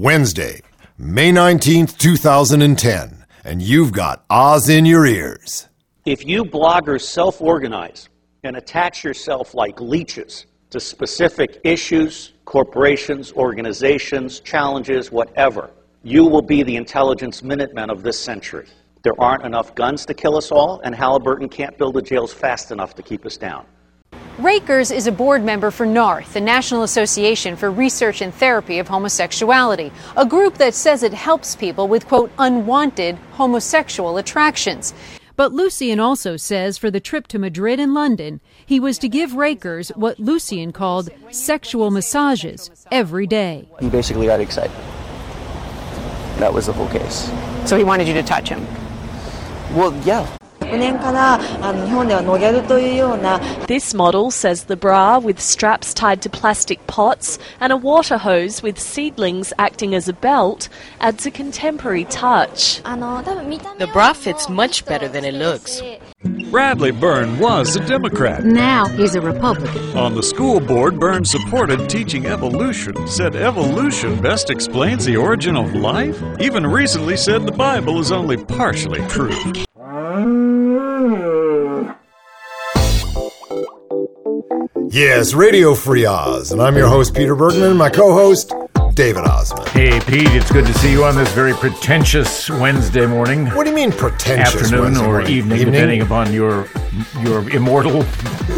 Wednesday, May 19th, 2010, and you've got Oz in your ears. If you bloggers self organize and attach yourself like leeches to specific issues, corporations, organizations, challenges, whatever, you will be the intelligence minutemen of this century. There aren't enough guns to kill us all, and Halliburton can't build the jails fast enough to keep us down. Rekers is a board member for NARTH, the National Association for Research and Therapy of Homosexuality, a group that says it helps people with, quote, unwanted homosexual attractions. But Lucian also says for the trip to Madrid and London, he was to give Rekers what Lucian called sexual massages every day. He basically got excited. That was the whole case. So he wanted you to touch him? Well, yeah. This model says the bra with straps tied to plastic pots and a water hose with seedlings acting as a belt adds a contemporary touch. The bra fits much better than it looks. Bradley Byrne was a Democrat. Now he's a Republican. On the school board, Byrne supported teaching evolution, said evolution best explains the origin of life, even recently said the Bible is only partially true. Yes, Radio Free Oz, and I'm your host, Peter Bergman, my co host, David Ossman. Hey, Pete, it's good to see you on this very pretentious Wednesday morning. What do you mean pretentious? Afternoon Wednesday or morning? evening, depending upon your your immortal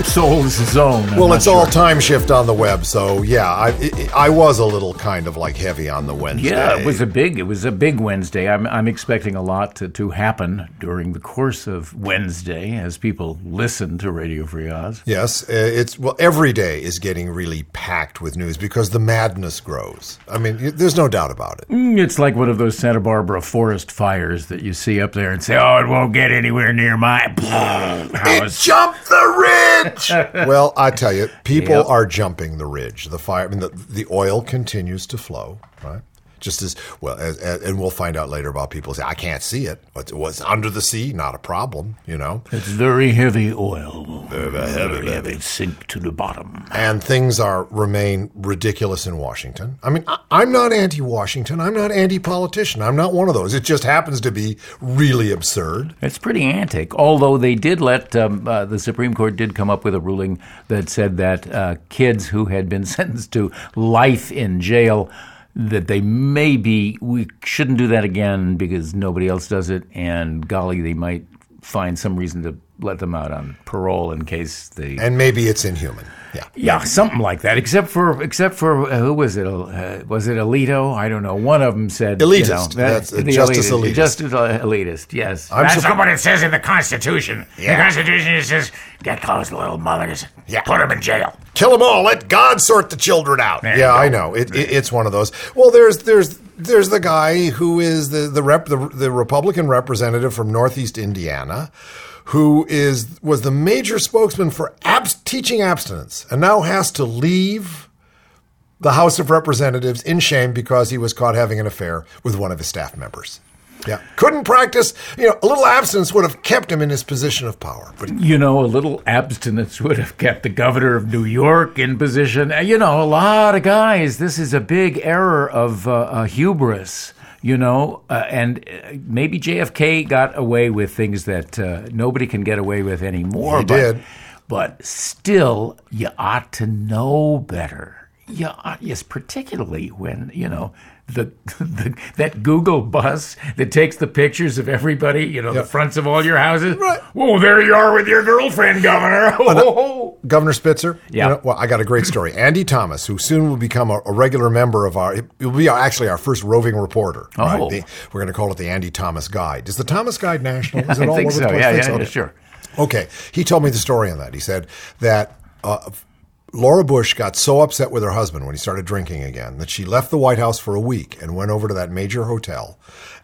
soul's zone. I'm well, it's all time shift on the web, so yeah, I it, I was a little kind of like heavy on the Wednesday. Yeah, it was a big it was a big Wednesday. I'm I'm expecting a lot to, to happen during the course of Wednesday as people listen to Radio Free Oz. Yes, uh, it's well. Every day is getting really packed with news because the madness grows. I mean, there's no doubt about it. Mm, It's like one of those Santa Barbara forest fires that you see up there and say, "Oh, it won't get anywhere near my house." Jumped the ridge. well, I tell you, people Yep. are jumping the ridge. The fire. I mean, the, the oil continues to flow. Right. Just as well, as, as, and we'll find out later about people say, "I can't see it." It was under the sea? Not a problem. You know. It's very heavy oil. Very heavy, heavy. Sink to the bottom. and things are remain ridiculous in Washington. I mean, I, I'm not anti-Washington. I'm not anti-politician. I'm not one of those. It just happens to be really absurd. It's pretty antic. Although they did let um, uh, the Supreme Court did come up with a ruling that said that uh, kids who had been sentenced to life in jail that they maybe we shouldn't do that again because nobody else does it, and golly, they might find some reason to let them out on parole in case they And maybe it's inhuman. Yeah. yeah, something like that. Except for, except for uh, who was it? Uh, was it Alito? I don't know. One of them said Elitist. You know, That's, uh, the Justice Elitist. Justice uh, elitist. Yes, I'm that's surpri- not what it says in the Constitution. Yeah. The Constitution says get those little mothers. Yeah. put them in jail. Kill them all. Let God sort the children out. There yeah. I know. It, it, it's one of those. Well, there's there's there's the guy who is the the rep the, the Republican representative from Northeast Indiana, who is was the major spokesman for abs- teaching abstinence, and now has to leave the House of Representatives in shame because he was caught having an affair with one of his staff members. Yeah, couldn't practice. You know, a little abstinence would have kept him in his position of power, but You know, a little abstinence would have kept the governor of New York in position. Uh, You know, a lot of guys. This is a big error of uh, uh, hubris. You know, uh, and uh, maybe JFK got away with things that uh, nobody can get away with anymore. He but, did. but still, you ought to know better. You ought, yes, particularly when you know the, the that Google bus that takes the pictures of everybody. You know, Yep. the fronts of all your houses. Right. Whoa, there you are with your girlfriend, Governor. Oh, Governor Spitzer. Yeah. You know, well, I got a great story. Andy Thomas, who soon will become a, a regular member of our, it will be our, actually our first roving reporter. Oh. The- we're going to call it the Andy Thomas Guide. Is the Thomas Guide national? Is it I all think over so. the place? Yeah, yeah, so? yeah, sure. Okay. He told me the story on that. He said that uh, Laura Bush got so upset with her husband when he started drinking again that she left the White House for a week and went over to that major hotel.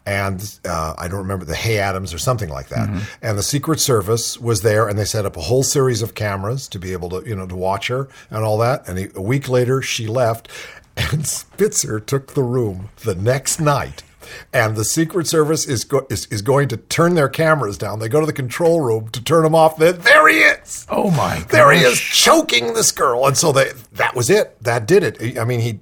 And uh, I don't remember the Hay Adams or something like that. And the Secret Service was there, and they set up a whole series of cameras to be able to, you know, to watch her and all that. And a week later, she left, and Spitzer took the room the next night and the Secret Service is, go- is is going to turn their cameras down. They go to the control room to turn them off. Then there he is. Oh my! God. There he is choking this girl, and so they that was it. That did it. I mean, he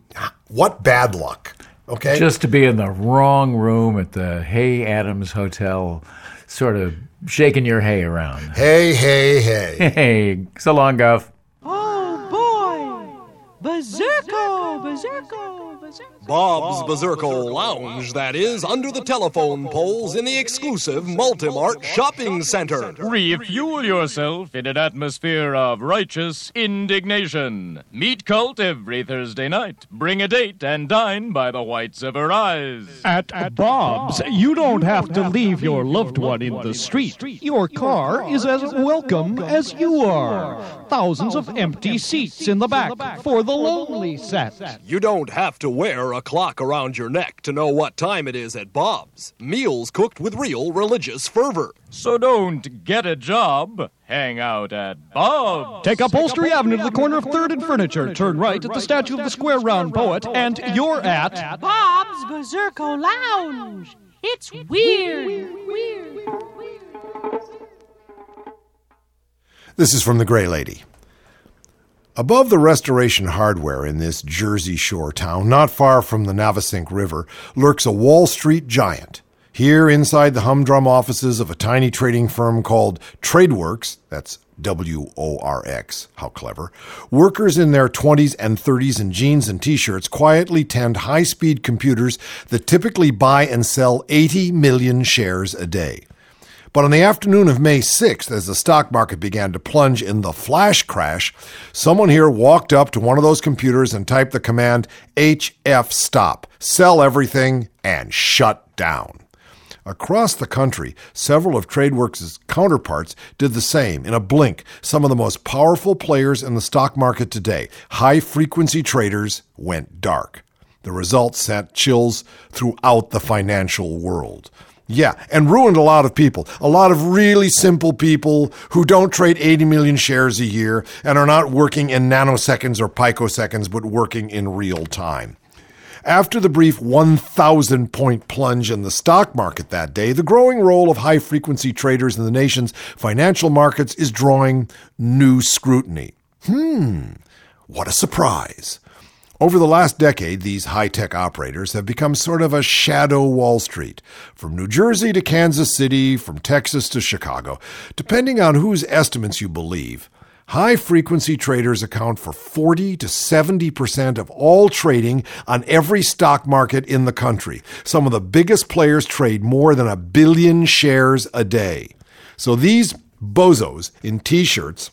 what bad luck. Okay. Just to be in the wrong room at the Hay Adams Hotel, sort of shaking your hay around. Hey, hey, hey. Hey, so long, Guff. Oh boy! Berserko! Berserko! Berserko! Bob's Berserko Lounge, that is, under the telephone poles in the exclusive Multimart Shopping Center. Refuel yourself in an atmosphere of righteous indignation. Meet Cult every Thursday night. Bring a date and dine by the whites of her eyes. At Bob's, you don't have to leave your loved one in the street. Your car is as welcome as you are. Thousands of empty seats in the back for the lonely set. You don't have to wear a clock around your neck to know what time it is at Bob's. Meals cooked with real religious fervor. So don't get a job. Hang out at Bob's. Take Upholstery Avenue to the corner of 3rd and Furniture. Turn right at the statue of the Square Round Poet, and you're at Bob's Berserko Lounge. It's weird. Weird. This is from the Gray Lady. Above the restoration hardware in this Jersey Shore town, not far from the Navesink River, lurks a Wall Street giant. Here, inside the humdrum offices of a tiny trading firm called Tradeworx, that's W O R X, how clever, workers in their 20s and 30s in jeans and t shirts quietly tend high speed computers that typically buy and sell 80 million shares a day. But on the afternoon of May 6th, as the stock market began to plunge in the flash crash, someone here walked up to one of those computers and typed the command HF stop, sell everything, and shut down. Across the country, several of Tradeworx' counterparts did the same in a blink. Some of the most powerful players in the stock market today, high frequency traders, went dark. The result sent chills throughout the financial world. Yeah, and ruined a lot of people. A lot of really simple people who don't trade 80 million shares a year and are not working in nanoseconds or picoseconds, but working in real time. After the brief 1,000 point plunge in the stock market that day, the growing role of high frequency traders in the nation's financial markets is drawing new scrutiny. Hmm, what a surprise. Over the last decade, these high tech operators have become sort of a shadow Wall Street. From New Jersey to Kansas City, from Texas to Chicago. Depending on whose estimates you believe, high frequency traders account for 40 to 70% of all trading on every stock market in the country. Some of the biggest players trade more than a billion shares a day. So these bozos in t shirts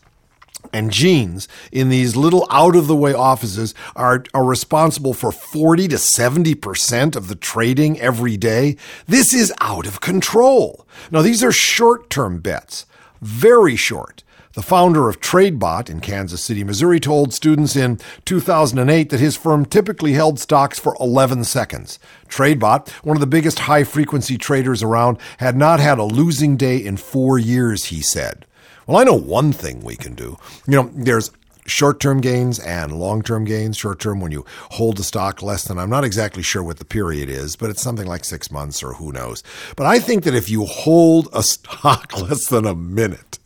and jeans in these little out of the way offices are, are responsible for 40 to 70% of the trading every day. This is out of control. Now, these are short term bets, very short. The founder of TradeBot in Kansas City, Missouri, told students in 2008 that his firm typically held stocks for 11 seconds. TradeBot, one of the biggest high frequency traders around, had not had a losing day in four years, he said. Well, I know one thing we can do. You know, there's short term gains and long term gains. Short term, when you hold the stock less than, I'm not exactly sure what the period is, but it's something like six months or who knows. But I think that if you hold a stock less than a minute,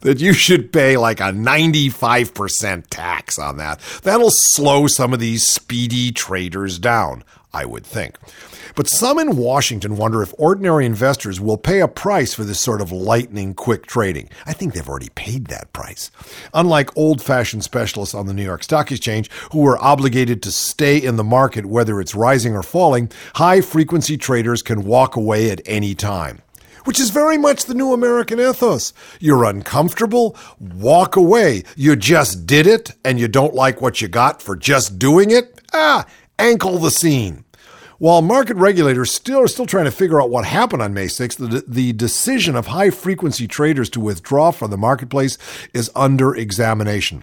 that you should pay like a 95% tax on that. That'll slow some of these speedy traders down, I would think. But some in Washington wonder if ordinary investors will pay a price for this sort of lightning quick trading. I think they've already paid that price. Unlike old fashioned specialists on the New York Stock Exchange who are obligated to stay in the market whether it's rising or falling, high frequency traders can walk away at any time which is very much the new American ethos. You're uncomfortable, walk away. You just did it and you don't like what you got for just doing it? Ah, ankle the scene. While market regulators still are still trying to figure out what happened on May 6th, the, the decision of high frequency traders to withdraw from the marketplace is under examination.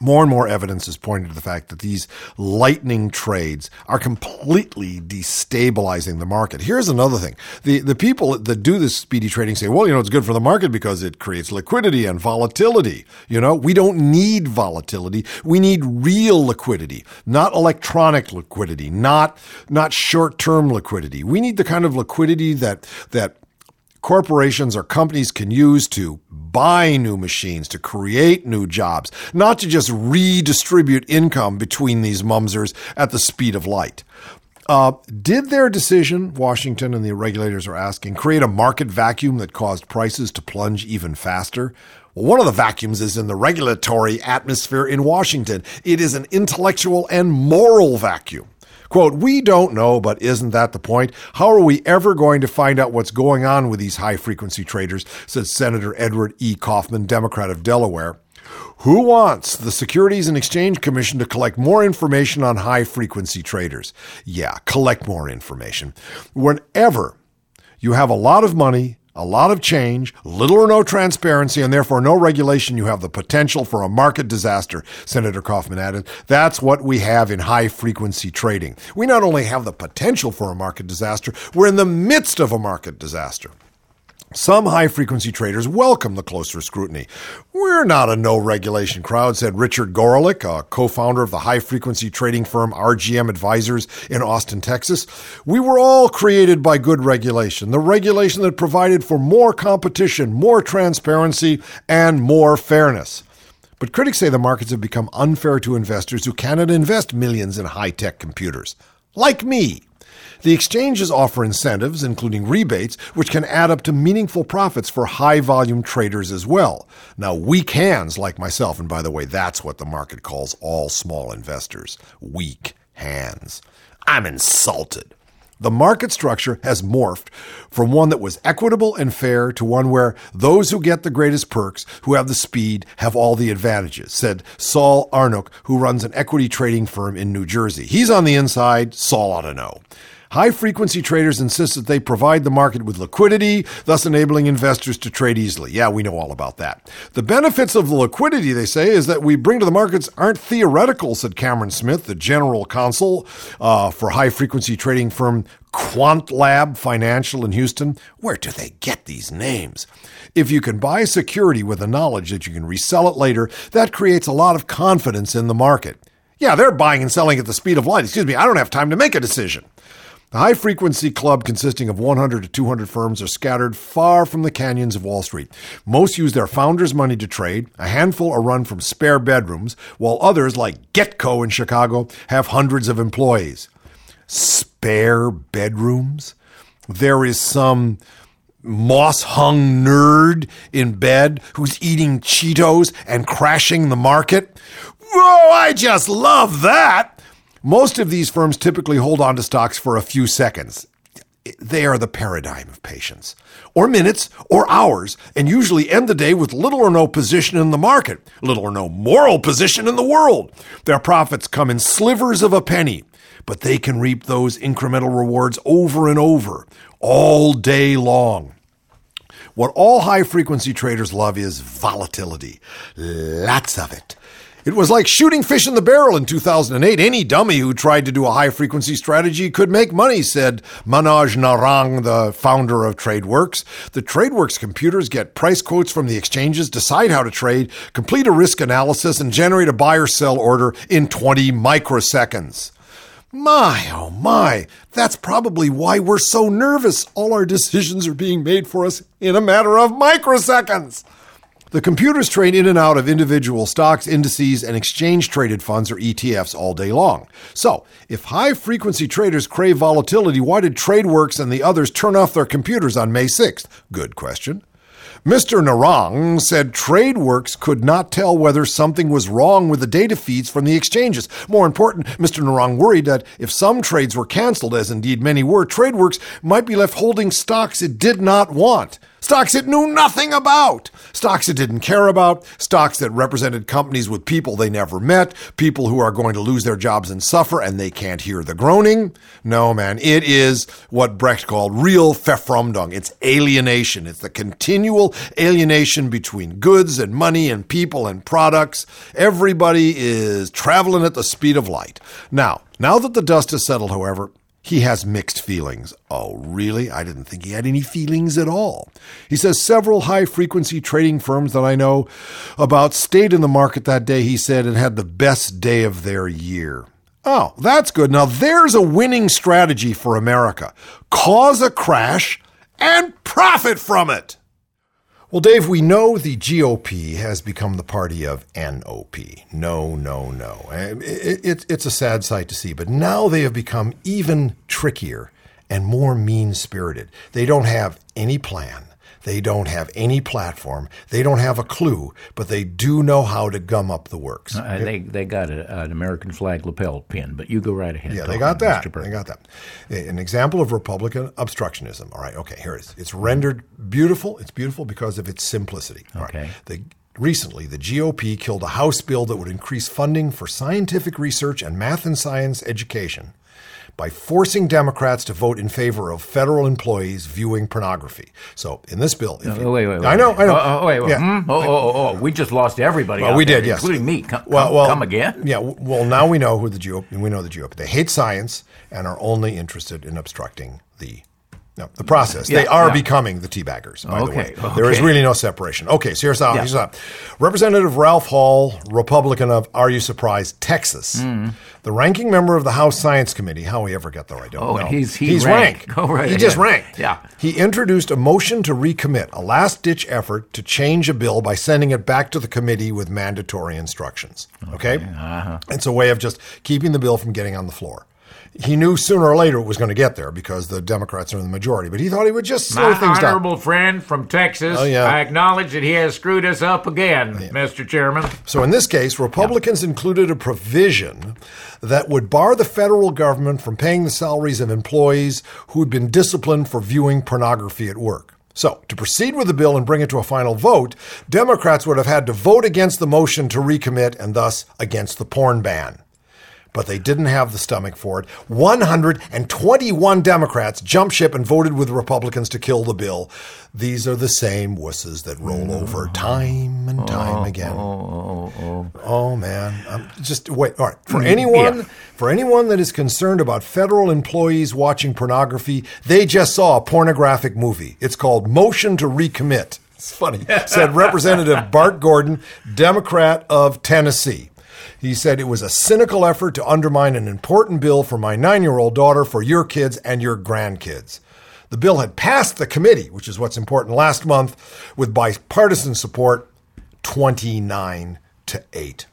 More and more evidence is pointing to the fact that these lightning trades are completely destabilizing the market. Here's another thing. The, the people that do this speedy trading say, well, you know, it's good for the market because it creates liquidity and volatility. You know, we don't need volatility. We need real liquidity, not electronic liquidity, not, not short-term liquidity. We need the kind of liquidity that, that corporations or companies can use to buy new machines, to create new jobs, not to just redistribute income between these mumsers at the speed of light. Uh, did their decision, Washington and the regulators are asking, create a market vacuum that caused prices to plunge even faster? Well, one of the vacuums is in the regulatory atmosphere in Washington. It is an intellectual and moral vacuum. Quote, we don't know, but isn't that the point? How are we ever going to find out what's going on with these high frequency traders? says Senator Edward E. Kaufman, Democrat of Delaware. Who wants the Securities and Exchange Commission to collect more information on high frequency traders? Yeah, collect more information. Whenever you have a lot of money, a lot of change, little or no transparency, and therefore no regulation, you have the potential for a market disaster, Senator Kaufman added. That's what we have in high frequency trading. We not only have the potential for a market disaster, we're in the midst of a market disaster. Some high frequency traders welcome the closer scrutiny. We're not a no regulation crowd, said Richard Gorelick, a co founder of the high frequency trading firm RGM Advisors in Austin, Texas. We were all created by good regulation, the regulation that provided for more competition, more transparency, and more fairness. But critics say the markets have become unfair to investors who cannot invest millions in high tech computers. Like me. The exchanges offer incentives, including rebates, which can add up to meaningful profits for high volume traders as well. Now, weak hands like myself, and by the way, that's what the market calls all small investors weak hands. I'm insulted. The market structure has morphed from one that was equitable and fair to one where those who get the greatest perks, who have the speed, have all the advantages, said Saul Arnuk, who runs an equity trading firm in New Jersey. He's on the inside, Saul ought to know. High frequency traders insist that they provide the market with liquidity, thus enabling investors to trade easily. Yeah, we know all about that. The benefits of the liquidity, they say, is that we bring to the markets aren't theoretical, said Cameron Smith, the general counsel uh, for high frequency trading firm QuantLab Financial in Houston. Where do they get these names? If you can buy a security with the knowledge that you can resell it later, that creates a lot of confidence in the market. Yeah, they're buying and selling at the speed of light. Excuse me, I don't have time to make a decision. The high frequency club, consisting of 100 to 200 firms, are scattered far from the canyons of Wall Street. Most use their founders' money to trade, a handful are run from spare bedrooms, while others, like Getco in Chicago, have hundreds of employees. Spare bedrooms? There is some moss hung nerd in bed who's eating Cheetos and crashing the market. Whoa, I just love that! Most of these firms typically hold on to stocks for a few seconds. They are the paradigm of patience, or minutes, or hours, and usually end the day with little or no position in the market, little or no moral position in the world. Their profits come in slivers of a penny, but they can reap those incremental rewards over and over, all day long. What all high frequency traders love is volatility. Lots of it. It was like shooting fish in the barrel in 2008. Any dummy who tried to do a high frequency strategy could make money, said Manoj Narang, the founder of Tradeworx. The Tradeworx computers get price quotes from the exchanges, decide how to trade, complete a risk analysis, and generate a buy or sell order in 20 microseconds. My, oh my, that's probably why we're so nervous. All our decisions are being made for us in a matter of microseconds. The computers trade in and out of individual stocks, indices, and exchange traded funds or ETFs all day long. So, if high frequency traders crave volatility, why did Tradeworx and the others turn off their computers on May 6th? Good question. Mr. Narang said Tradeworx could not tell whether something was wrong with the data feeds from the exchanges. More important, Mr. Narang worried that if some trades were canceled, as indeed many were, Tradeworx might be left holding stocks it did not want. Stocks it knew nothing about. Stocks it didn't care about. Stocks that represented companies with people they never met, people who are going to lose their jobs and suffer and they can't hear the groaning. No, man, it is what Brecht called real verfremdung. It's alienation. It's the continual alienation between goods and money and people and products. Everybody is traveling at the speed of light. Now, now that the dust has settled, however, he has mixed feelings. Oh, really? I didn't think he had any feelings at all. He says several high frequency trading firms that I know about stayed in the market that day, he said, and had the best day of their year. Oh, that's good. Now there's a winning strategy for America cause a crash and profit from it. Well, Dave, we know the GOP has become the party of NOP. No, no, no. It, it, it's a sad sight to see, but now they have become even trickier and more mean spirited. They don't have any plan. They don't have any platform. They don't have a clue, but they do know how to gum up the works. Uh, they they got a, an American flag lapel pin, but you go right ahead. Yeah, they got that. They got that. An example of Republican obstructionism. All right, okay, here it is. It's rendered beautiful. It's beautiful because of its simplicity. All right. Okay. The, recently, the GOP killed a House bill that would increase funding for scientific research and math and science education by forcing Democrats to vote in favor of federal employees viewing pornography. So, in this bill, if Oh, you- wait, wait, wait. I know, wait. I know. Oh, oh, wait, wait. Yeah. Hmm? Oh, oh, oh, oh, we just lost everybody. Well, we there, did, yes, including me. Come, well, come, well, come again. Yeah. Well, now we know who the GOP. We know the GOP. They hate science and are only interested in obstructing the. No, the process. Yeah, they are yeah. becoming the teabaggers, by Okay, the way. There is really no separation. Okay, so here's how. Yeah. Here's how. Representative Ralph Hall, Republican of Are You Surprised, Texas, the ranking member of the House Science Committee. How he ever got there, I don't Mm. Oh, know. he's- he he's ranked. ranked. Go right he just ranked. Yeah. He introduced a motion to recommit, a last ditch effort to change a bill by sending it back to the committee with mandatory instructions. Okay? Uh-huh. It's a way of just keeping the bill from getting on the floor. He knew sooner or later it was going to get there because the Democrats are in the majority, but he thought he would just slow My things down. honorable friend from Texas, Oh, yeah. I acknowledge that he has screwed us up again, Mr. Chairman. So in this case, Republicans included a provision that would bar the federal government from paying the salaries of employees who had been disciplined for viewing pornography at work. So, to proceed with the bill and bring it to a final vote, Democrats would have had to vote against the motion to recommit and thus against the porn ban. But they didn't have the stomach for it. 121 Democrats jumped ship and voted with Republicans to kill the bill. These are the same wusses that roll over time and time again. Oh man, um, just wait. All right, for Mm, anyone yeah. for anyone that is concerned about federal employees watching pornography, they just saw a pornographic movie. It's called Motion to Recommit. It's funny, said Representative Bart Gordon, Democrat of Tennessee. He said it was a cynical effort to undermine an important bill for my nine year old daughter, for your kids, and your grandkids. The bill had passed the committee, which is what's important, last month with bipartisan support 29 to 8.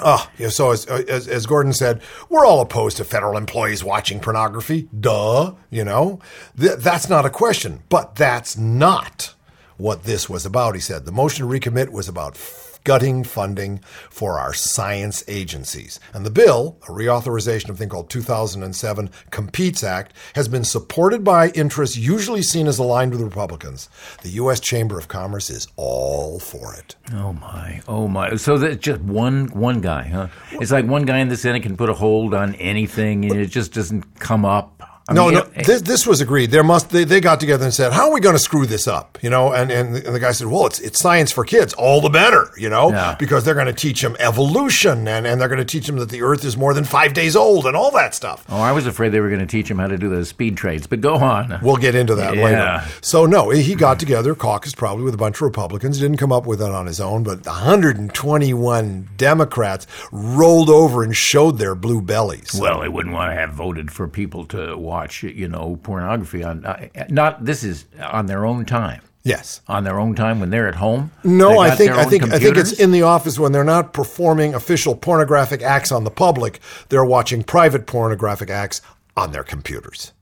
Oh, yeah, so as, as, as Gordon said, we're all opposed to federal employees watching pornography. Duh, you know? Th- that's not a question, but that's not what this was about, he said. The motion to recommit was about gutting funding for our science agencies. And the bill, a reauthorization of a thing called 2007 Competes Act, has been supported by interests usually seen as aligned with Republicans. The U.S. Chamber of Commerce is all for it. Oh my, oh my! So that's just one one guy, huh? It's like one guy in the Senate can put a hold on anything, and it just doesn't come up. I no, mean, no. it- This, this was agreed. There must they, they got together and said, "How are we going to screw this up?" You know, and and the, and the guy said, "Well, it's it's science for kids. All the better." You know, Yeah. because they're going to teach them evolution and and they're going to teach them that the Earth is more than five days old and all that stuff. oh, I was afraid they were going to teach him how to do the speed trades, but go on. We'll get into that Yeah. later. So no, he got together, caucused probably with a bunch of Republicans. Didn't come up with it on his own, but 121 Democrats rolled over and showed their blue bellies. Well, they wouldn't want to have voted for people to watch, you know, pornography on uh, not. This is on their own time. Yes. on their own time when they're at home. No, I think I think I think it's in the office when they're not performing official pornographic acts on the public. They're watching private pornographic acts on their computers.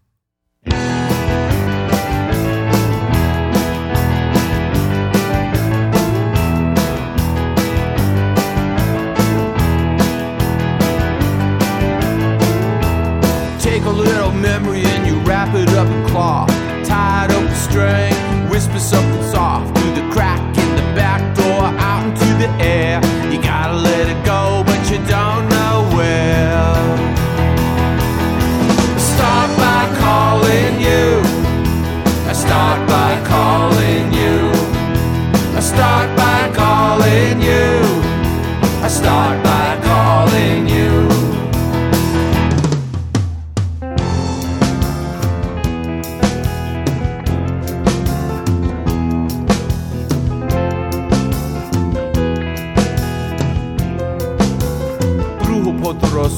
Take a little memory and you wrap it up in cloth. Tie it up with string, whisper something soft through the crack in the back door, out into the air.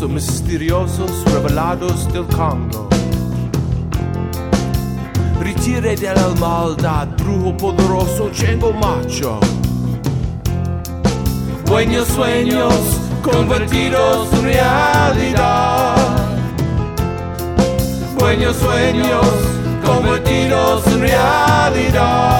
Poderoso, misteriosos, revelados del Congo. Ritire della maldad, brujo poderoso, chengo macho. Buenos sueños convertidos en realidad. Buenos sueños convertidos en realidad.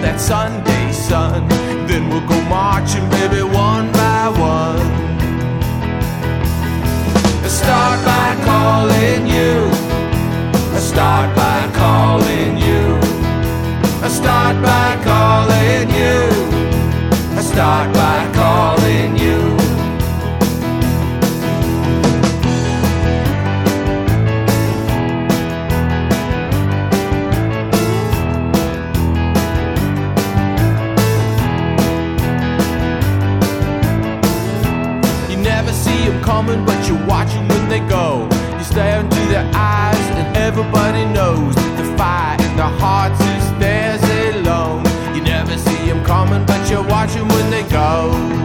That Sunday sun. Then we'll go marching, baby, one by one. I Start by calling you. I Start by calling you. I Start by calling you. I Start everybody knows that the fire in their hearts is theirs alone. You never see them coming, but you're watching when they go.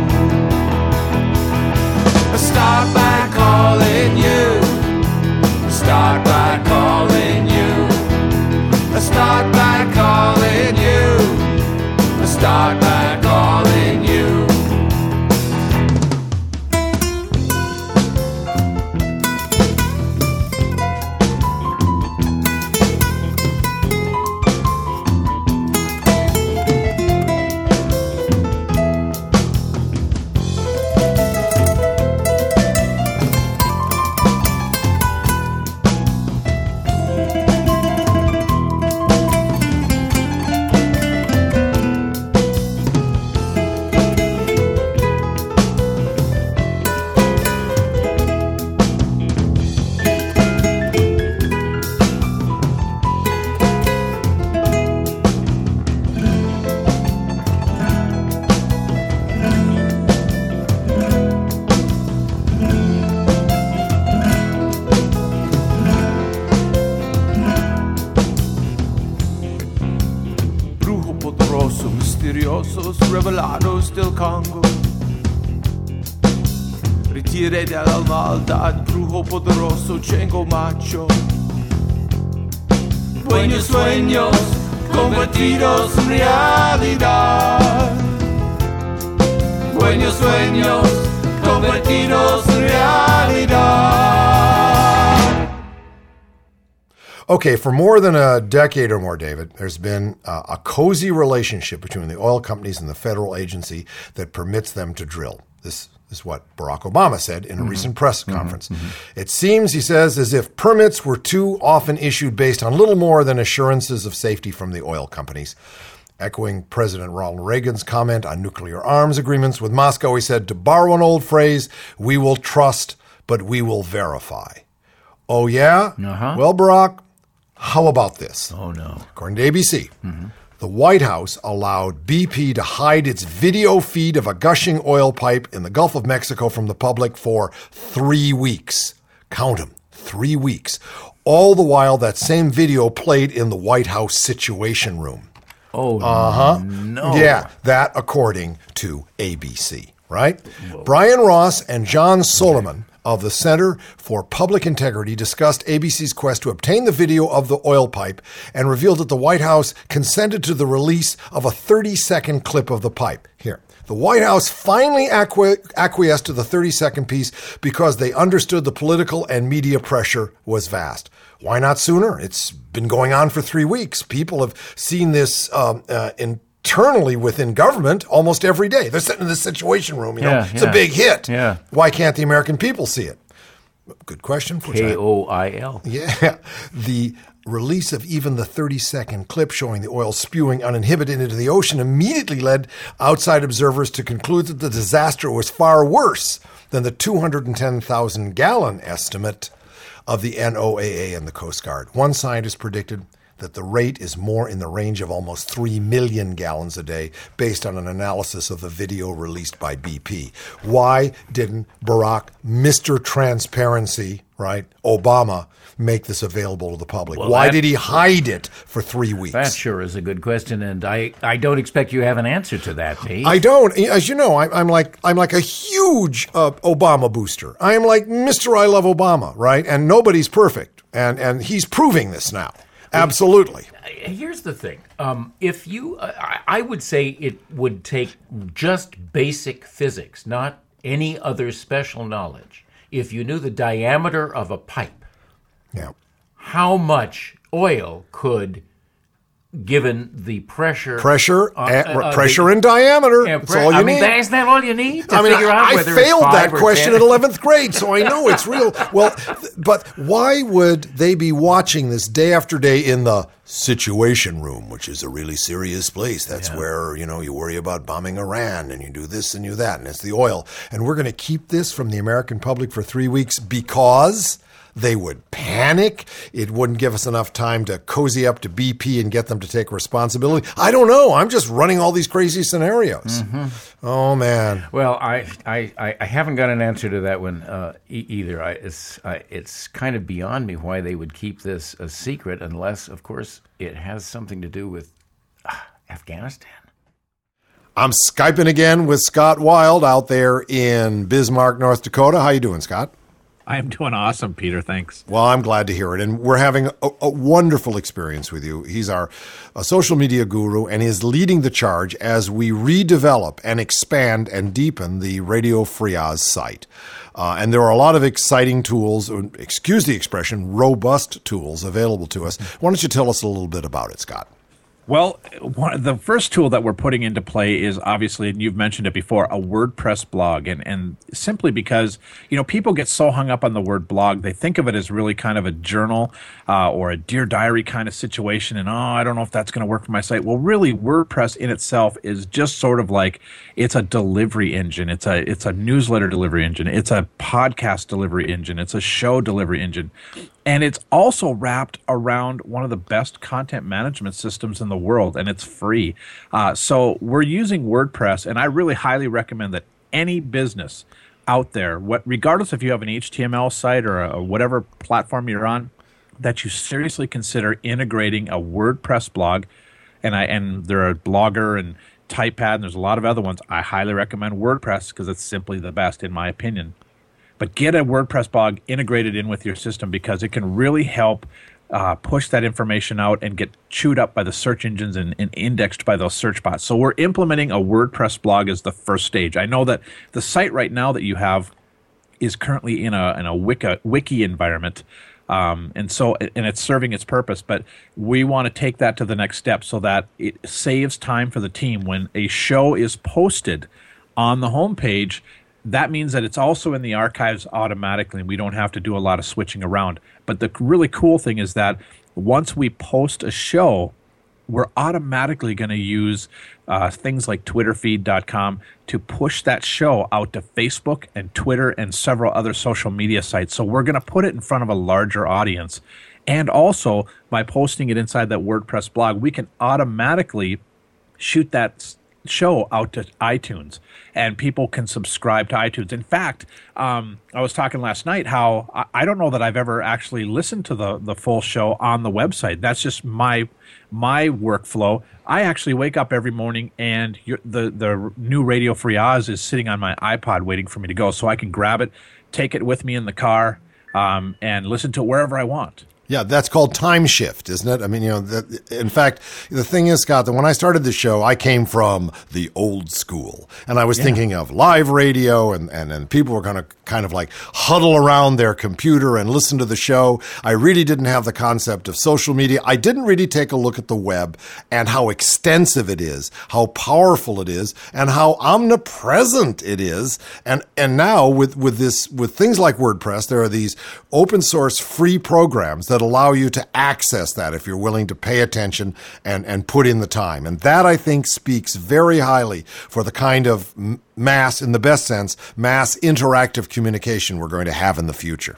Poderoso, macho. Buenos sueños convertidos en realidad. Buenos sueños convertidos en realidad. Okay, for more than a decade or more, David, there's been uh, a cozy relationship between the oil companies and the federal agency that permits them to drill. This is what Barack Obama said in a mm-hmm. recent press mm-hmm. conference. Mm-hmm. It seems, he says, as if permits were too often issued based on little more than assurances of safety from the oil companies. Echoing President Ronald Reagan's comment on nuclear arms agreements with Moscow, he said, to borrow an old phrase, we will trust, but we will verify. Oh, yeah? Uh-huh. Well, Barack, how about this? Oh, no. According to ABC, the White House allowed BP to hide its video feed of a gushing oil pipe in the Gulf of Mexico from the public for three weeks. Count them, three weeks. All the while, that same video played in the White House Situation Room. Oh, Uh huh. no. Yeah, that according to ABC, right? Brian Ross and John Solomon of the Center for Public Integrity discussed ABC's quest to obtain the video of the oil pipe and revealed that the White House consented to the release of a 30 second clip of the pipe. Here. The White House finally acqui- acquiesced to the 30 second piece because they understood the political and media pressure was vast. Why not sooner? It's been going on for three weeks. People have seen this um, uh, internally within government almost every day. They're sitting in the Situation Room. You know, Yeah, it's a big hit. Yeah. Why can't the American people see it? Good question. K O I L. yeah. The release of even the 30 second clip showing the oil spewing uninhibited into the ocean immediately led outside observers to conclude that the disaster was far worse than the 210,000 gallon estimate of the NOAA and the Coast Guard. One scientist predicted that the rate is more in the range of almost 3 million gallons a day based on an analysis of the video released by BP. Why didn't Barack, Mr. Transparency, right, Obama, make this available to the public? Well, Why that- did he hide it for three weeks? That sure is a good question, and I, I don't expect you have an answer to that, Pete. I don't. As you know, I, I'm like I'm like a huge uh, Obama booster. I am like Mr. I love Obama, right? And nobody's perfect, and and he's proving this now. Absolutely. Here's the thing. Um, if you, uh, I I would say it would take just basic physics, not any other special knowledge. If you knew the diameter of a pipe, yeah, how much oil could, given the pressure, Pressure, uh, and, uh, uh, pressure, the- and diameter. Yeah, That's pre- all you I mean, need. that, isn't that all you need to I mean, figure out I, I failed that question 10? at 11th grade, so I know it's real. Well, th- but why would they be watching this day after day in the situation room, which is a really serious place? That's where, you know, you worry about bombing Iran and you do this and you that, and it's the oil. And we're going to keep this from the American public for three weeks because they would panic. It wouldn't give us enough time to cozy up to BP and get them to take responsibility. I don't know. I'm just running all these crazy scenarios. Oh, man. Well, I, I, I- I haven't got an answer to that one uh, e- either. I, it's I, it's kind of beyond me why they would keep this a secret, unless, of course, it has something to do with uh, Afghanistan. I'm skyping again with Scott Wild out there in Bismarck, North Dakota. How you doing, Scott? I am doing awesome, Peter. Thanks. Well, I'm glad to hear it, and we're having a, a wonderful experience with you. He's our social media guru, and is leading the charge as we redevelop and expand and deepen the Radio Free Oz site. Uh, and there are a lot of exciting tools, excuse the expression, robust tools available to us. Why don't you tell us a little bit about it, Scott? Well, one, the first tool that we're putting into play is obviously, and you've mentioned it before, a WordPress blog, and and simply because you know people get so hung up on the word blog, they think of it as really kind of a journal uh, or a dear diary kind of situation, and oh, I don't know if that's going to work for my site. Well, really, WordPress in itself is just sort of like it's a delivery engine. It's a it's a newsletter delivery engine. It's a podcast delivery engine. It's a show delivery engine. And it's also wrapped around one of the best content management systems in the world, and it's free. Uh, so we're using WordPress, and I really highly recommend that any business out there, what, regardless if you have an HTML site or, a, whatever platform you're on, that you seriously consider integrating a WordPress blog. And I and there are Blogger and Typepad, and there's a lot of other ones. I highly recommend WordPress because it's simply the best, in my opinion but get a WordPress blog integrated in with your system because it can really help uh, push that information out and get chewed up by the search engines and, and indexed by those search bots. So we're implementing a WordPress blog as the first stage. I know that the site right now that you have is currently in a in a wiki, wiki environment. Um, and so and it's serving its purpose but we want to take that to the next step so that it saves time for the team when a show is posted on the homepage that means that it's also in the archives automatically and we don't have to do a lot of switching around. But the really cool thing is that once we post a show we're automatically going to use uh, things like twitterfeed.com to push that show out to facebook and twitter and several other social media sites. So we're going to put it in front of a larger audience. And also by posting it inside that wordpress blog we can automatically shoot that show out to iTunes and people can subscribe to iTunes. In fact, um, I was talking last night how I, I don't know that I've ever actually listened to the, the full show on the website. That's just my my workflow. I actually wake up every morning and the the new Radio Free Oz is sitting on my iPod waiting for me to go, so I can grab it, take it with me in the car, um, and listen to it wherever I want. Yeah, that's called time shift, isn't it? I mean, you know, that, in fact, the thing is, Scott, that when I started the show, I came from the old school, and I was Yeah. thinking of live radio, and and, and people were going to kind of like huddle around their computer and listen to the show. I really didn't have the concept of social media. I didn't really take a look at the web and how extensive it is, how powerful it is, and how omnipresent it is. And and now with with this with things like WordPress, there are these open source free programs that allow you to access that if you're willing to pay attention and and put in the time. And that I think speaks very highly for the kind of mass, in the best sense, mass interactive communication we're going to have in the future.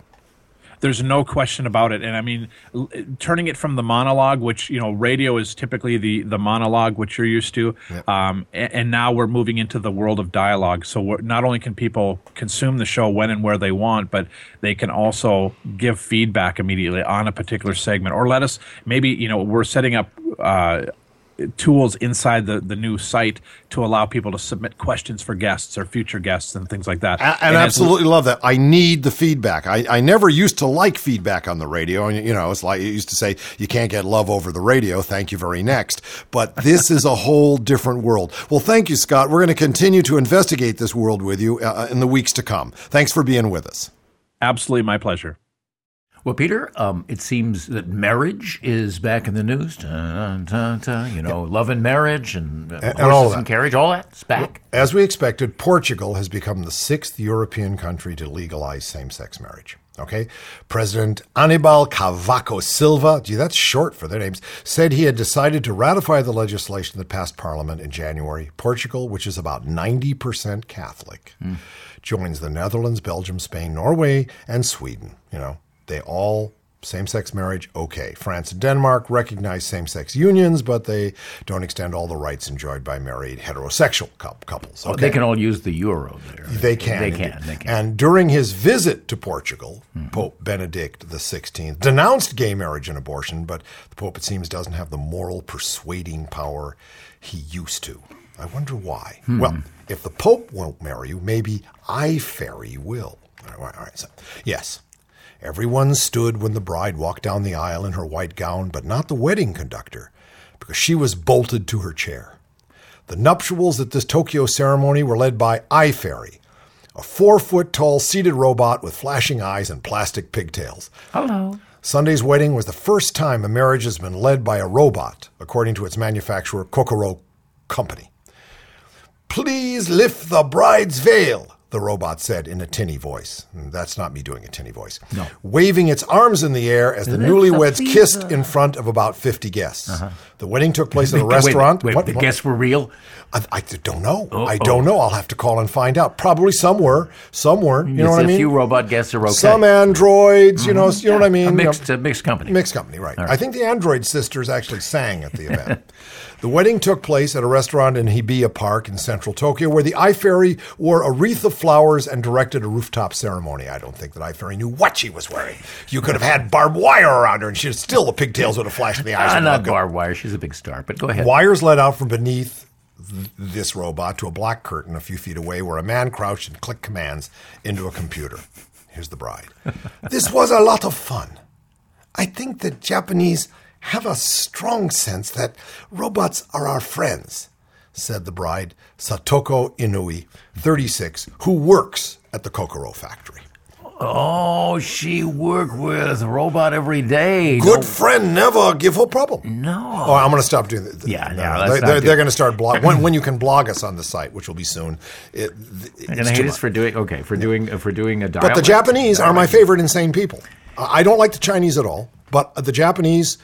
There's no question about it. And I mean, l- turning it from the monologue, which you know, radio is typically the the monologue, which you're used to, um, and, and now we're moving into the world of dialogue. So not only can people consume the show when and where they want, but they can also give feedback immediately on a particular segment, or let us maybe you know we're setting up. Uh, tools inside the, the new site to allow people to submit questions for guests or future guests and things like that. And, and absolutely love that. I need the feedback. I, I never used to like feedback on the radio. And, you know, it's like you used to say, you can't get love over the radio. Thank you very next. But this is a whole different world. Well, thank you, Scott. We're going to continue to investigate this world with you uh, in the weeks to come. Thanks for being with us. Absolutely my pleasure. Well, Peter, um, it seems that marriage is back in the news. Dun, dun, dun, you know, love and marriage and, uh, And- and all that. and carriage, all that's back. As we expected, Portugal has become the sixth European country to legalize same sex marriage. Okay. President Anibal Cavaco Silva, gee, that's short for their names, said he had decided to ratify the legislation that passed Parliament in January. Portugal, which is about 90% Catholic, joins the Netherlands, Belgium, Spain, Norway, and Sweden. You know, they all same sex marriage, okay. France and Denmark recognize same sex unions, but they don't extend all the rights enjoyed by married heterosexual couples. Okay. They can all use the euro there. They can. They can. They can. And during his visit to Portugal, Mm-hmm. Pope Benedict XVI denounced gay marriage and abortion, but the Pope, it seems, doesn't have the moral persuading power he used to. I wonder why. Hmm. Well, if the Pope won't marry you, maybe iFairy will. All right, all right, so, yes. Everyone stood when the bride walked down the aisle in her white gown, but not the wedding conductor, because she was bolted to her chair. The nuptials at this Tokyo ceremony were led by iFairy, a four foot tall seated robot with flashing eyes and plastic pigtails. Hello. Sunday's wedding was the first time a marriage has been led by a robot, according to its manufacturer, Kokoro Company. Please lift the bride's veil, the robot said in a tinny voice. That's not me doing a tinny voice. No. Waving its arms in the air as the newlyweds kissed in front of about 50 guests. Uh-huh. The wedding took place at a Wait, wait, restaurant. wait, What- the what- guests were real? I, I don't know. I Uh-oh. don't know. I'll have to call and find out. Probably some were, some weren't. You know Yes, what I a mean? A few robot guests are okay. Some androids, you know, mm-hmm. you know what I mean? A You know, mixed, a mixed company. Mixed company, right. All right. I think the Android sisters actually sang at the event. The wedding took place at a restaurant in Hibiya Park in central Tokyo, where the iFairy wore a wreath of flowers and directed a rooftop ceremony. I don't think that iFairy knew what she was wearing. You could have had barbed wire around her, and she'd still the pigtails would have flashed in the eyes. Ah, of not barbed wire. She's a big star, but go ahead. Wires led out from beneath this robot to a black curtain a few feet away where a man crouched and clicked commands into a computer. Here's the bride. this was a lot of fun. I think the Japanese have a strong sense that robots are our friends, said the bride, Satoko Inui, 36, who works at the Kokoro factory. Oh, she worked with robot every day. Good friend, never give her problem. No. Oh, I'm going to stop doing that. Yeah, no, no, they, they're, they're going to start blog when, when you can blog us on the site, which will be soon. It, They're it's hate us for doing okay for doing uh, for doing a But the Japanese are my favorite insane people. I I don't like the Chinese at all, but the Japanese,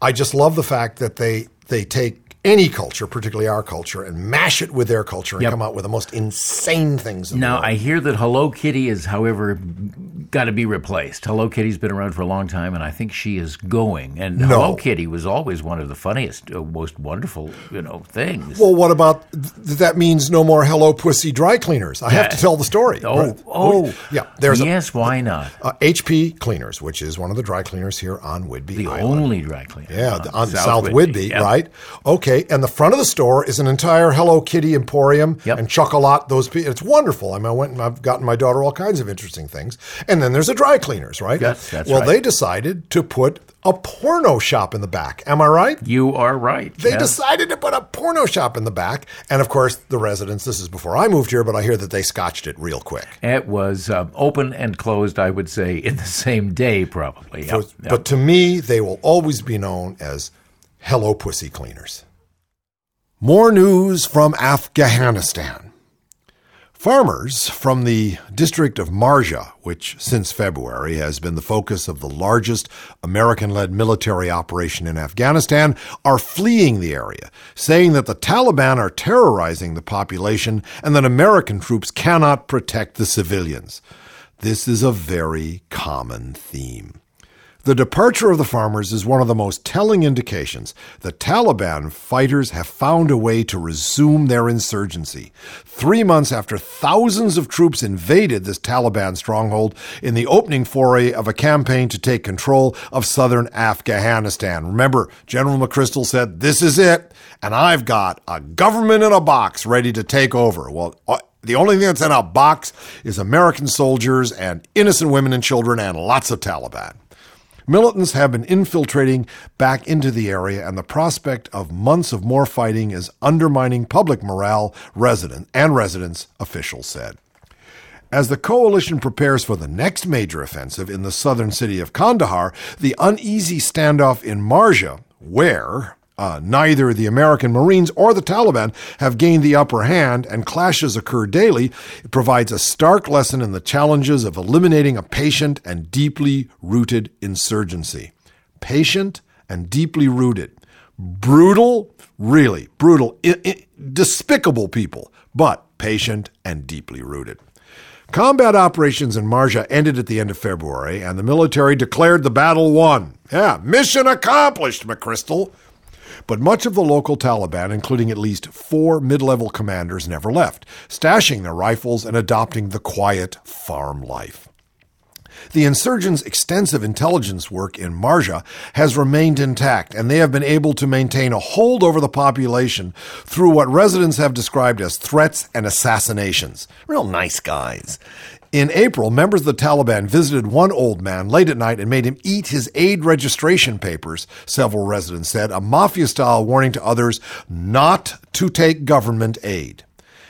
I just love the fact that they they take any culture, particularly our culture, and mash it with their culture and Yep. come out with the most insane things. In the Now world. I hear that Hello Kitty is, however, got to be replaced. Hello Kitty's been around for a long time, and I think she is going. And No. Hello Kitty was always one of the funniest, uh, most wonderful, you know, things. Well, what about th- that? Means no more Hello Pussy dry cleaners. I have to tell the story. Oh, Right. oh, yeah. There's a- yes. why not? uh, HP Cleaners, which is one of the dry cleaners here on Whidbey The Island. only dry cleaner. Yeah, the- on South South, Whidbey, Whidbey, yep. right? Okay, and the front of the store is an entire Hello Kitty emporium and chocolate. Those it's wonderful. I mean, I went and I've gotten my daughter all kinds of interesting things. And then there's a dry cleaners, right? Yes, that's well, right. they decided to put a porno shop in the back. Am I right? You are right. They decided to put a porno shop in the back, and of course, the residents. This is before I moved here, but I hear that they scotched it real quick. It was um, open and closed, I would say, in the same day, probably. Yep, yep. But to me, they will always be known as Hello Pussy Cleaners. More news from Afghanistan. Farmers from the district of Marja, which since February has been the focus of the largest American led military operation in Afghanistan, are fleeing the area, saying that the Taliban are terrorizing the population and that American troops cannot protect the civilians. This is a very common theme. The departure of the farmers is one of the most telling indications the Taliban fighters have found a way to resume their insurgency. Three months after thousands of troops invaded this Taliban stronghold in the opening foray of a campaign to take control of southern Afghanistan. Remember, General McChrystal said, This is it, and I've got a government in a box ready to take over. Well, uh, the only thing that's in a box is American soldiers and innocent women and children and lots of Taliban. Militants have been infiltrating back into the area, and the prospect of months of more fighting is undermining public morale, resident and residents, officials said. As the coalition prepares for the next major offensive in the southern city of Kandahar, the uneasy standoff in Marja, where uh, neither the American Marines or the Taliban have gained the upper hand, and clashes occur daily. It provides a stark lesson in the challenges of eliminating a patient and deeply rooted insurgency. Patient and deeply rooted. Brutal, really brutal, I- I- despicable people, but patient and deeply rooted. Combat operations in Marja ended at the end of February, and the military declared the battle won. Yeah, mission accomplished, McChrystal. But much of the local Taliban, including at least four mid level commanders, never left, stashing their rifles and adopting the quiet farm life. The insurgents' extensive intelligence work in Marja has remained intact, and they have been able to maintain a hold over the population through what residents have described as threats and assassinations. Real nice guys. In April, members of the Taliban visited one old man late at night and made him eat his aid registration papers, several residents said, a mafia style warning to others not to take government aid.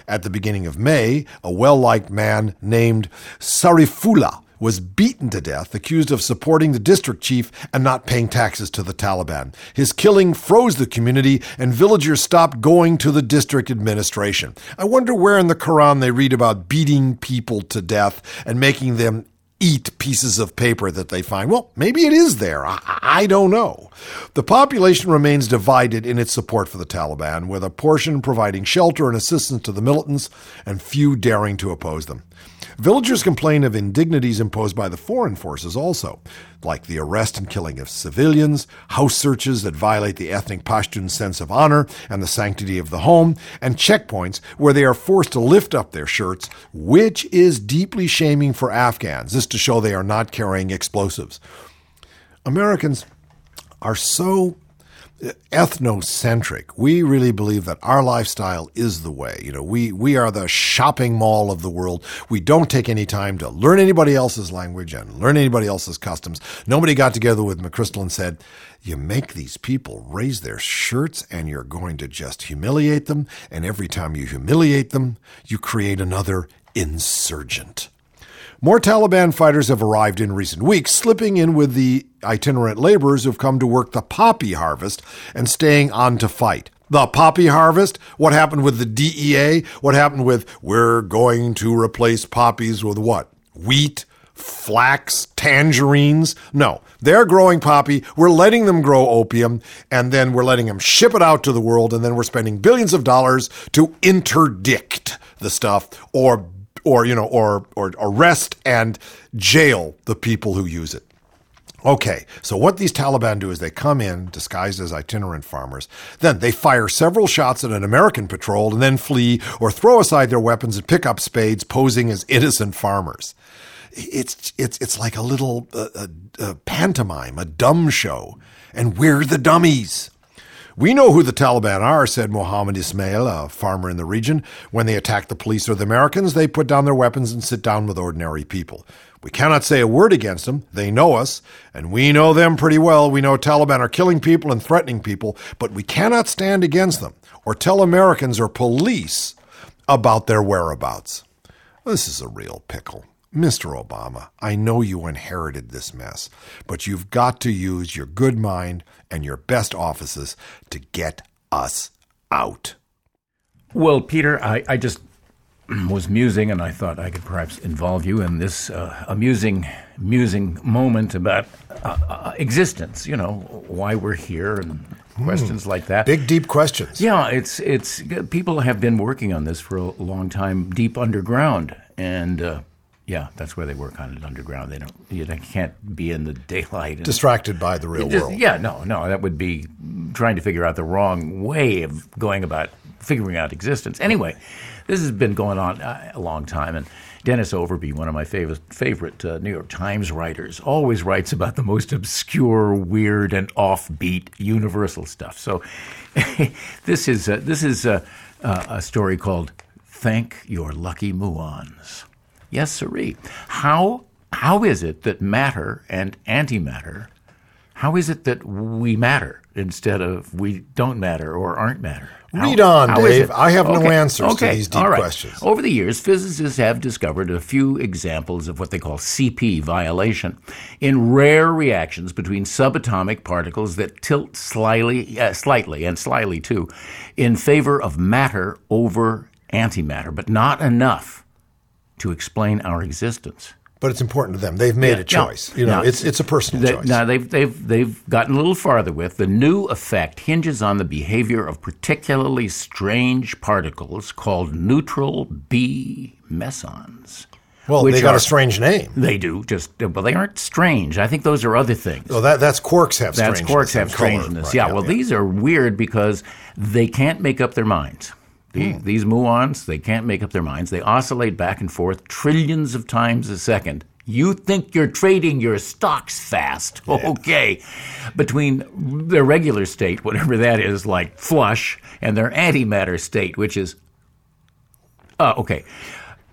At the beginning of May, a well liked man named Sarifullah was beaten to death, accused of supporting the district chief and not paying taxes to the Taliban. His killing froze the community, and villagers stopped going to the district administration. I wonder where in the Quran they read about beating people to death and making them eat pieces of paper that they find. Well, maybe it is there. I, I, don't know. The population remains divided in its support for the Taliban, with a portion providing shelter and assistance to the militants and few daring to oppose them. Villagers complain of indignities imposed by the foreign forces also, like the arrest and killing of civilians, house searches that violate the ethnic Pashtun sense of honor and the sanctity of the home, and checkpoints where they are forced to lift up their shirts, which is deeply shaming for Afghans. This to show they are not carrying explosives. Americans are so ethnocentric. We really believe that our lifestyle is the way. You know, we, we are the shopping mall of the world. We don't take any time to learn anybody else's language and learn anybody else's customs. Nobody got together with McChrystal and said, you make these people raise their shirts and you're going to just humiliate them. And every time you humiliate them, you create another insurgent. More Taliban fighters have arrived in recent weeks, slipping in with the itinerant laborers who've come to work the poppy harvest and staying on to fight. The poppy harvest? What happened with the DEA? What happened with we're going to replace poppies with what? Wheat? Flax? Tangerines? No. They're growing poppy. We're letting them grow opium, and then we're letting them ship it out to the world, and then we're spending billions of dollars to interdict the stuff or or you know or or arrest and jail the people who use it. Okay, so what these Taliban do is they come in disguised as itinerant farmers. Then they fire several shots at an American patrol and then flee or throw aside their weapons and pick up spades posing as innocent farmers. It's it's it's like a little uh, uh, uh, pantomime, a dumb show. And we're the dummies. We know who the Taliban are, said Mohammed Ismail, a farmer in the region. When they attack the police or the Americans, they put down their weapons and sit down with ordinary people. We cannot say a word against them. They know us, and we know them pretty well. We know Taliban are killing people and threatening people, but we cannot stand against them or tell Americans or police about their whereabouts. This is a real pickle. Mr. Obama, I know you inherited this mess, but you've got to use your good mind and your best offices to get us out. Well, Peter, I, I just was musing, and I thought I could perhaps involve you in this uh, amusing, musing moment about uh, uh, existence. You know, why we're here and questions like that. Big, deep questions. Yeah, it's it's people have been working on this for a long time, deep underground, and uh, Yeah, that's where they work on it underground. They don't. You they can't be in the daylight. And, Distracted by the real just- world. Yeah, no, no, that would be trying to figure out the wrong way of going about figuring out existence. Anyway, this has been going on uh, a long time, and Dennis Overbye, one of my favorite favorite uh, New York Times writers, always writes about the most obscure, weird, and offbeat universal stuff. So this is uh, this is uh, uh, a story called "Thank Your Lucky Muons." Yes, sirree. How how is it that matter and antimatter? How is it that we matter instead of we don't matter or aren't matter? How- Read on, Dave. I have no Okay, answers to these deep right. questions. Over the years, physicists have discovered a few examples of what they call CP violation in rare reactions between subatomic particles that tilt slightly, uh, slightly and slyly too, in favor of matter over antimatter, but not enough to explain our existence. But it's important to them. They've made Yeah, a choice. no, you know, no. it's it's a personal They- choice. Now they've they've they've gotten a little farther with the new effect hinges on the behavior of particularly strange particles called neutral B mesons. Well, they got are- a strange name. They do. Just well, they aren't strange. I think those are other things. Well, that that's quarks have That's strangeness quarks have color. strangeness. Right, yeah, Well, these are weird because they can't make up their minds. The, Hmm. These muons, they can't make up their minds. They oscillate back and forth trillions of times a second. You think you're trading your stocks fast. Okay. Between their regular state, whatever that is, like flush, and their antimatter state, which is uh, okay.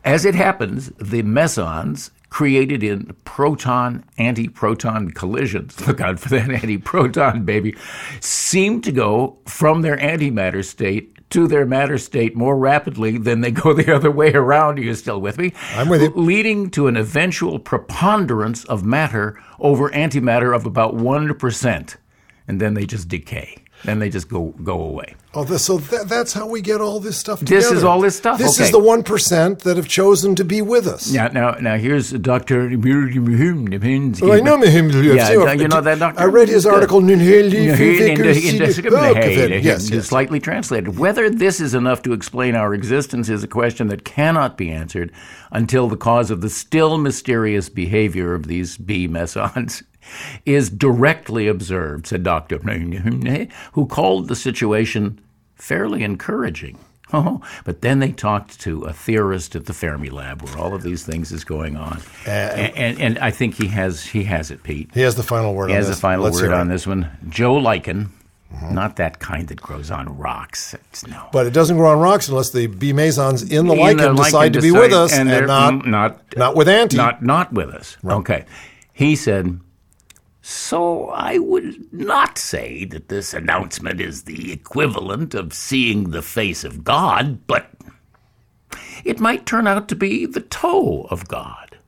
As it happens, the mesons created in proton anti-proton collisions look out for that anti-proton baby seem to go from their antimatter state to their matter state more rapidly than they go the other way around. Are you still with me? I'm with you. Leading to an eventual preponderance of matter over antimatter of about 1%. And then they just decay. Then they just go go away. Oh, this, so that, that's how we get all this stuff. This together. is all this stuff? This Okay. is the one percent that have chosen to be with us. Now, now, now, here's Doctor. Oh, I know him. Yeah, you know that doctor. I read his article. in in Yes, yes, yes. slightly translated. Whether this is enough to explain our existence is a question that cannot be answered until the cause of the still mysterious behavior of these B mesons is directly observed, said Dr. who called the situation fairly encouraging. Oh, but then they talked to a theorist at the Fermilab, where all of these things is going on, uh, and, and and I think he has he has it, Pete. He has the final word He on has this. the final Let's word on this one. Joe Lykken, mm-hmm. not that kind that grows on rocks. It's no. But it doesn't grow on rocks unless the B mesons in the In licen the decide to be decide- with us and, they're not, not not with Auntie. Not not with us. Okay. He said. So I would not say that this announcement is the equivalent of seeing the face of God, but it might turn out to be the toe of God.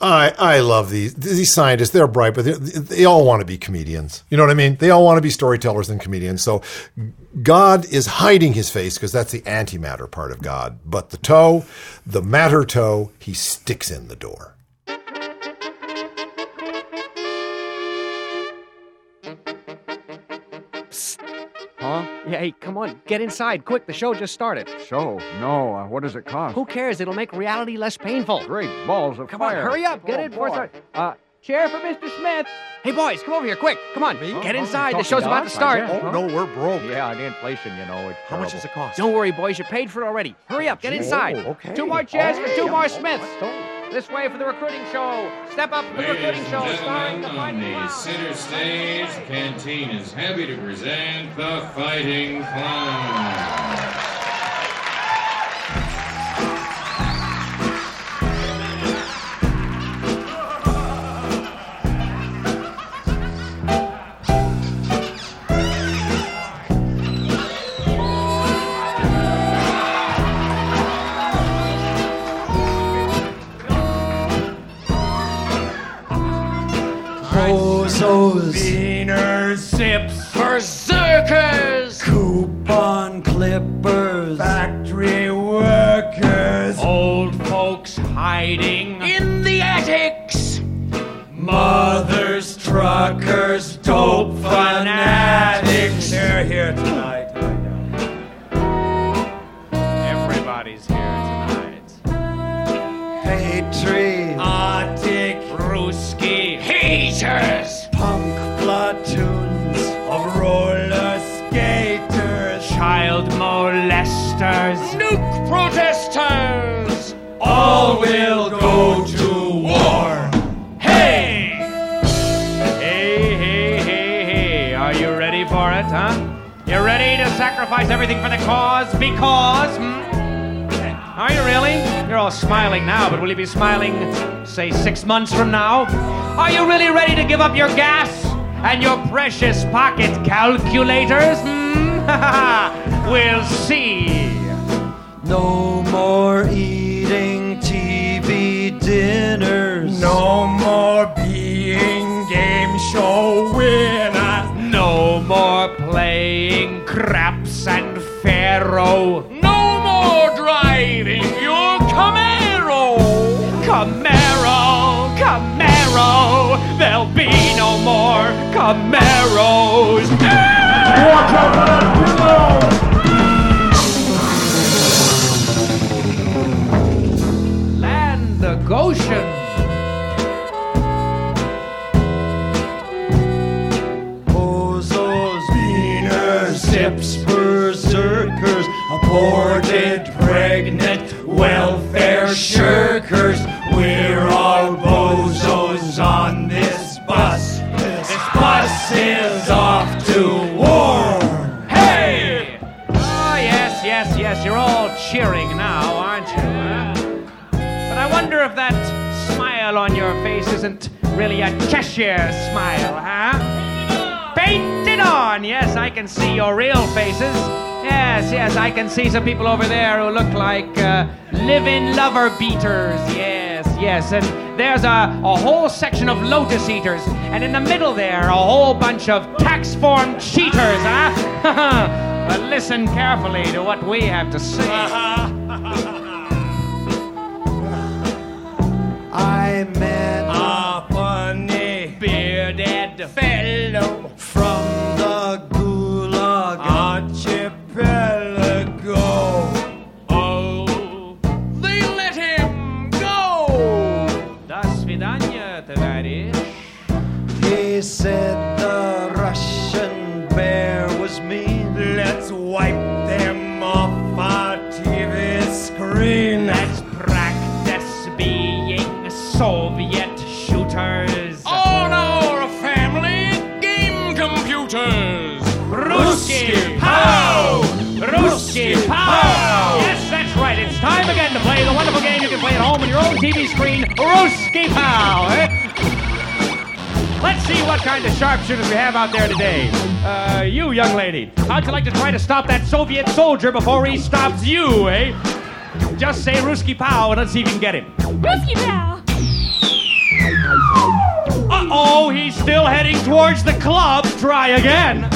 I, I love these these scientists. They're bright, but they, they all want to be comedians. You know what I mean? They all want to be storytellers and comedians. So God is hiding his face because that's the antimatter part of God. But the toe, the matter toe, he sticks in the door. Yeah, hey, come on, get inside, quick. The show just started. Show? No. Uh, what does it cost? Who cares? It'll make reality less painful. Great balls of Come fire. on, hurry up, get Oh, in before it boy. starts. Uh, chair for Mr. Smith. Hey, boys, come over here, quick. Come on, get inside. The show's about to start. Oh, huh? No, we're broke. Yeah, the inflation, you know. It's How much does it cost? Don't worry, boys. You're paid for it already. Hurry up, get inside. oh, okay. Two more chairs for two Yeah, more oh, Smiths. This way for the recruiting show. Step up for the recruiting show, starring the on the Clown. center stage, Canteen is happy to present the Fighting Clown. Bozos, Beaners, Sips, Berserkers, Coupon Clippers, Factory Workers, Old Folks Hiding in the Attics, Mothers, Truckers, Dope Fanatics. They're here tonight. Will go to war. Hey! Hey, hey, hey, hey. Are you ready for it, huh? You ready to sacrifice everything for the cause? Because, hmm? Are you really? You're all smiling now, but will you be smiling, say, six months from now? Are you really ready to give up your gas and your precious pocket calculators? Hmm? we'll see. No more eating dinners. No more being game show winners. No more playing craps and faro. No more driving your Camaro. Camaro, Camaro, there'll be no more Camaros. Land sips, berserkers, aborted, pregnant, welfare shirkers. We're all bozos on this bus. This bus is off to war. Hey! Oh, yes, yes, yes, you're all cheering now, aren't you? But I wonder if that smile on your face isn't really a Cheshire smile, huh? On! Yes, I can see your real faces. Yes, yes, I can see some people over there who look like uh, living lover beaters. Yes, yes. And there's a, a whole section of lotus eaters. And in the middle there, a whole bunch of tax form cheaters, huh? but listen carefully to what we have to say. I met A funny bearded fellow TV screen, Ruski Pow! eh? Let's see what kind of sharpshooters we have out there today. Uh, you, young lady, how'd you like to try to stop that Soviet soldier before he stops you, eh? Just say Ruski Pow and let's see if you can get him. Ruski Pow! Uh oh, he's still heading towards the club. Try again.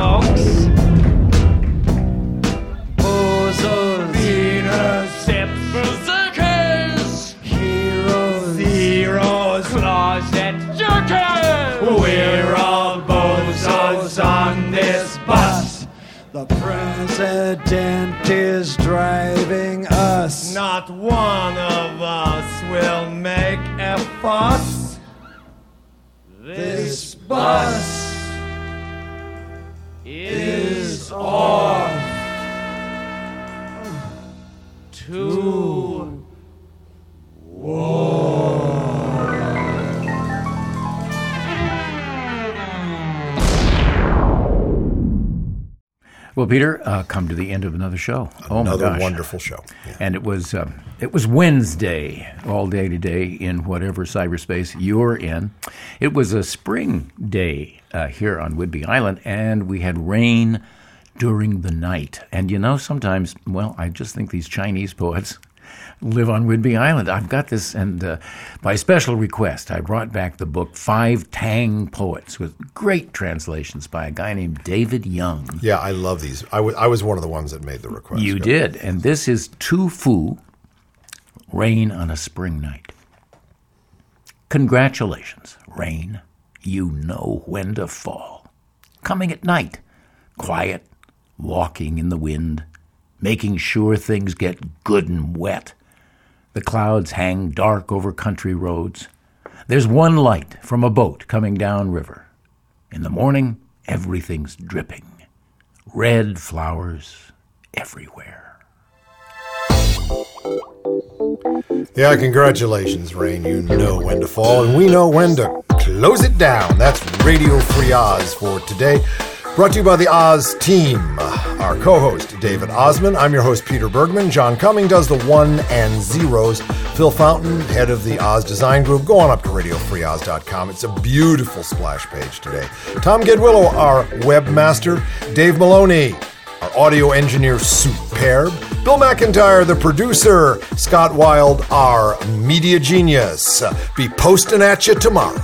Folks. Bozos, Venus, heroes, closet. We're all bozos on this bus. The president is driving us. Not one of us will make a fuss. This bus is to Well, Peter, uh, come to the end of another show. oh Another my gosh. Another wonderful show. And it was um, it was Wednesday all day today in whatever cyberspace you're in. It was a spring day uh, here on Whidbey Island, and we had rain during the night. And you know, sometimes, well, I just think these Chinese poets live on Whidbey Island. I've got this, and uh, by special request, I brought back the book Five Tang Poets with great translations by a guy named David Young. Yeah, I love these. I was one of the ones that made the request. You Go. did. And this is Tu Fu, Rain on a Spring Night. Congratulations, rain. You know when to fall. coming at night, quiet, walking in the wind, making sure things get good and wet. The clouds hang dark over country roads. There's one light from a boat coming down river. In the morning, everything's dripping. Red flowers everywhere. Yeah, congratulations, Rain. You know when to fall, and we know when to close it down. That's Radio Free Oz for today. Brought to you by the Oz team. Our co host, David Ossman. I'm your host, Peter Bergman. John Cumming does the one and zeros. Phil Fountain, head of the Oz Design Group. Go on up to radiofreeoz.com. It's a beautiful splash page today. Tom Gedwillow, our webmaster. Dave Maloney, our audio engineer, superb. Bill McIntyre, the producer. Scott Wild, our media genius. Be posting at you tomorrow.